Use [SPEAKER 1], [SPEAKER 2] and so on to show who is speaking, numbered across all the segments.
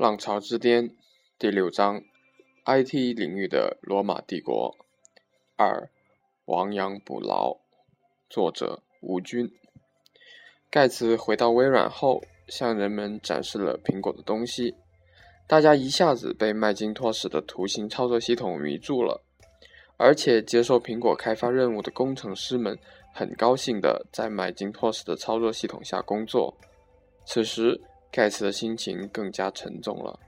[SPEAKER 1] 浪潮之巅第六章：IT 领域的罗马帝国二，亡羊补牢。作者：吴军。盖茨回到微软后，向人们展示了苹果的东西，大家一下子被麦金托斯的图形操作系统迷住了。而且，接受苹果开发任务的工程师们很高兴地在麦金托斯的操作系统下工作。此时，盖茨的心情更加沉重了。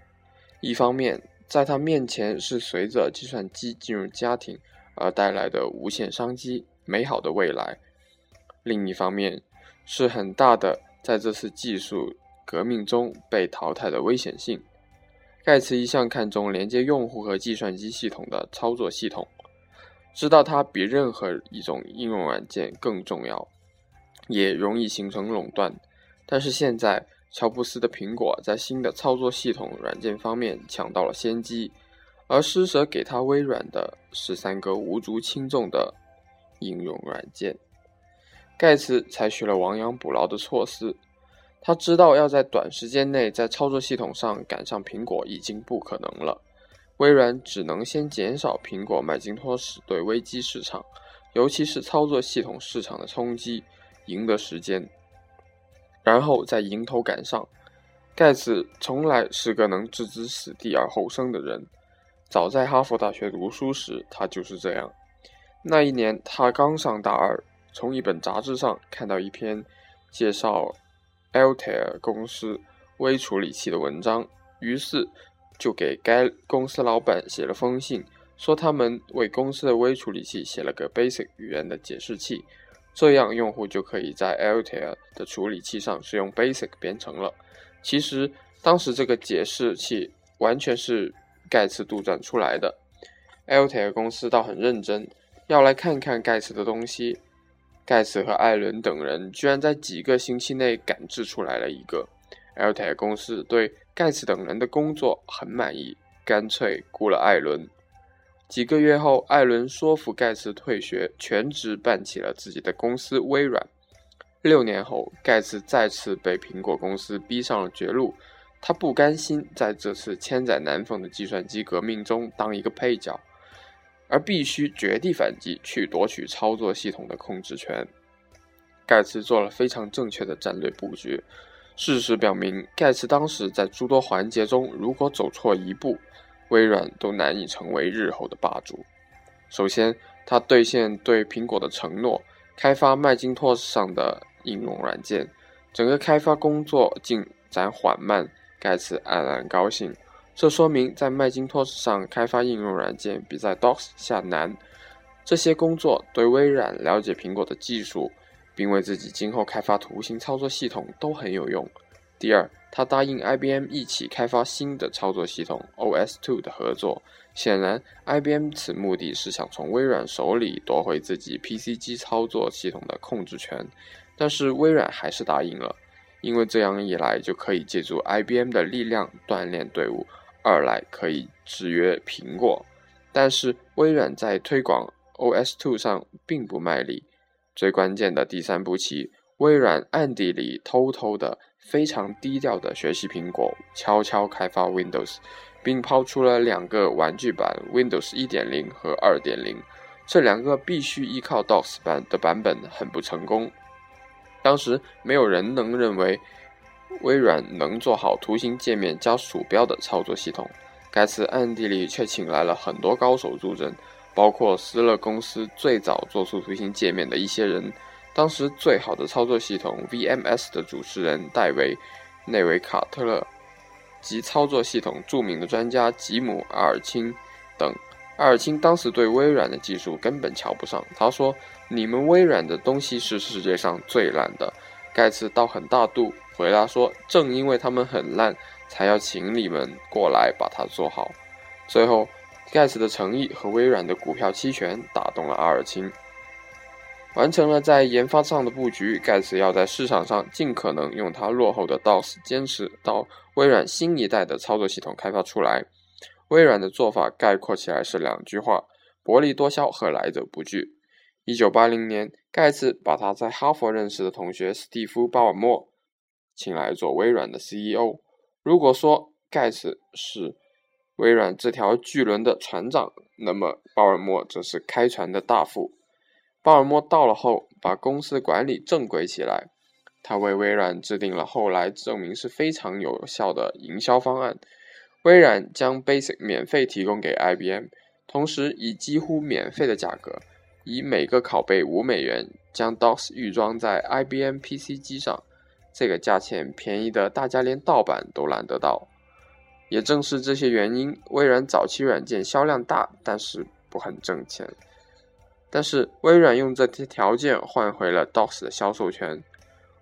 [SPEAKER 1] 一方面，在他面前是随着计算机进入家庭而带来的无限商机、美好的未来；另一方面，是很大的在这次技术革命中被淘汰的危险性。盖茨一向看重连接用户和计算机系统的操作系统，知道它比任何一种应用软件更重要，也容易形成垄断。但是现在，乔布斯的苹果在新的操作系统软件方面抢到了先机，而施舍给他微软的是三个无足轻重的应用软件。盖茨采取了亡羊补牢的措施，他知道要在短时间内在操作系统上赶上苹果已经不可能了，微软只能先减少苹果麦金托斯对危机市场，尤其是操作系统市场的冲击，赢得时间。然后再迎头赶上。盖茨从来是个能置之死地而后生的人。早在哈佛大学读书时，他就是这样。那一年，他刚上大二，从一本杂志上看到一篇介绍 Altair 公司微处理器的文章，于是就给该公司老板写了封信，说他们为公司的微处理器写了个 Basic 语言的解释器。这样，用户就可以在 Altair 的处理器上使用 Basic 编程了。其实，当时这个解释器完全是盖茨杜撰出来的。Altair 公司倒很认真，要来看看盖茨的东西。盖茨和艾伦等人居然在几个星期内赶制出来了一个。Altair 公司对盖茨等人的工作很满意，干脆雇了艾伦。几个月后，艾伦说服盖茨退学，全职办起了自己的公司微软。六年后，盖茨再次被苹果公司逼上了绝路。他不甘心在这次千载难逢的计算机革命中当一个配角，而必须绝地反击，去夺取操作系统的控制权。盖茨做了非常正确的战略布局。事实表明，盖茨当时在诸多环节中，如果走错一步，微软都难以成为日后的霸主。首先，他兑现对苹果的承诺，开发麦金托斯上的应用软件。整个开发工作进展缓慢，盖茨黯然高兴。这说明在麦金托斯上开发应用软件比在 DOS 下难。这些工作对微软了解苹果的技术，并为自己今后开发图形操作系统都很有用。第二，他答应 IBM 一起开发新的操作系统 OS2 的合作。显然，IBM 此目的是想从微软手里夺回自己 PC 机操作系统的控制权。但是微软还是答应了，因为这样一来就可以借助 IBM 的力量锻炼队伍，二来可以制约苹果。但是微软在推广 OS2 上并不卖力。最关键的第三步棋，微软暗地里偷偷的。非常低调的学习苹果，悄悄开发 Windows，并抛出了两个玩具版 Windows 1.0和2.0。这两个必须依靠 DOS 版的版本很不成功。当时没有人能认为微软能做好图形界面加鼠标的操作系统。盖茨暗地里却请来了很多高手助阵，包括斯勒公司最早做出图形界面的一些人。当时最好的操作系统 VMS 的主持人戴维·内维卡特勒及操作系统著名的专家吉姆·阿尔钦等。阿尔钦当时对微软的技术根本瞧不上，他说：“你们微软的东西是世界上最烂的。”盖茨倒很大度，回答说：“正因为他们很烂，才要请你们过来把它做好。”最后，盖茨的诚意和微软的股票期权打动了阿尔钦。完成了在研发上的布局，盖茨要在市场上尽可能用它落后的 DOS 坚持到微软新一代的操作系统开发出来。微软的做法概括起来是两句话：薄利多销和来者不拒。一九八零年，盖茨把他在哈佛认识的同学史蒂夫·鲍尔默请来做微软的 CEO。如果说盖茨是微软这条巨轮的船长，那么鲍尔默则是开船的大副。鲍尔默到了后，把公司管理正规起来。他为微软制定了后来证明是非常有效的营销方案。微软将 Basic 免费提供给 IBM，同时以几乎免费的价格，以每个拷贝五美元，将 DOS 预装在 IBM PC 机上。这个价钱便宜的大家连盗版都懒得到。也正是这些原因，微软早期软件销量大，但是不很挣钱。但是微软用这些条件换回了 DOS 的销售权。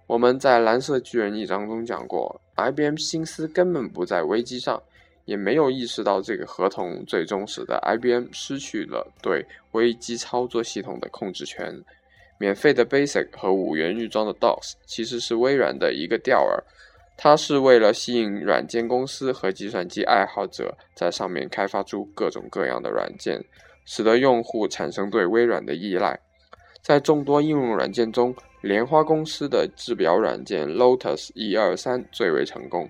[SPEAKER 1] 我们在蓝色巨人一章中讲过，IBM 心思根本不在危机上，也没有意识到这个合同最终使得 IBM 失去了对危机操作系统的控制权。免费的 Basic 和五元预装的 DOS 其实是微软的一个钓饵，它是为了吸引软件公司和计算机爱好者在上面开发出各种各样的软件，使得用户产生对微软的依赖。在众多应用软件中，莲花公司的制表软件 Lotus 一二三最为成功，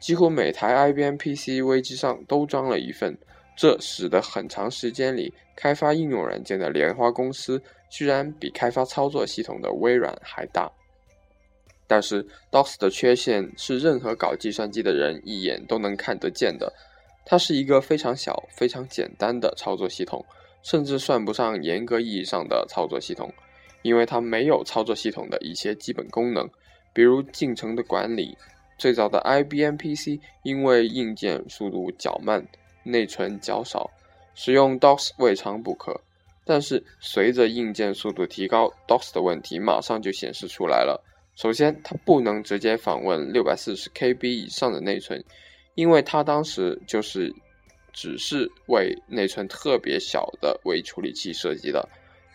[SPEAKER 1] 几乎每台 IBM PC 微机上都装了一份。这使得很长时间里，开发应用软件的莲花公司居然比开发操作系统的微软还大。但是 DOS 的缺陷是任何搞计算机的人一眼都能看得见的，它是一个非常小、非常简单的操作系统。甚至算不上严格意义上的操作系统，因为它没有操作系统的一些基本功能，比如进程的管理。最早的 IBM PC 因为硬件速度较慢，内存较少，使用 DOS 未尝不可。但是随着硬件速度提高，DOS 的问题马上就显示出来了。首先，它不能直接访问 640KB 以上的内存，因为它当时就是。只是为内存特别小的微处理器设计的。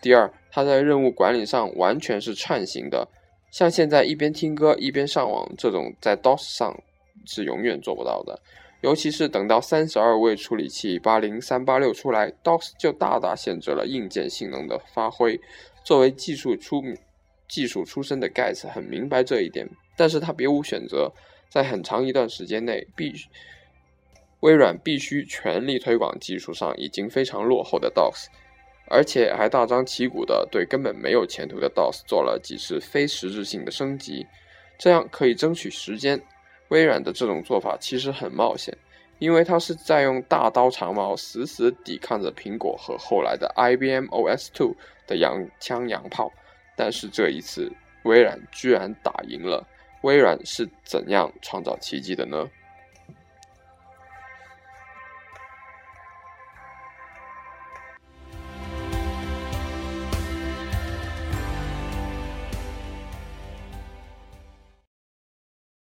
[SPEAKER 1] 第二，它在任务管理上完全是串行的，像现在一边听歌一边上网这种，在 DOS 上是永远做不到的。尤其是等到三十二位处理器八零三八六出来，DOS 就大大限制了硬件性能的发挥。作为技术出技术出身的盖茨很明白这一点，但是他别无选择，在很长一段时间内必。微软必须全力推广技术上已经非常落后的 DOS，而且还大张旗鼓地对根本没有前途的 DOS 做了几次非实质性的升级，这样可以争取时间。微软的这种做法其实很冒险，因为它是在用大刀长矛死死抵抗着苹果和后来的 IBM OS2 的洋枪洋炮。但是这一次，微软居然打赢了。微软是怎样创造奇迹的呢？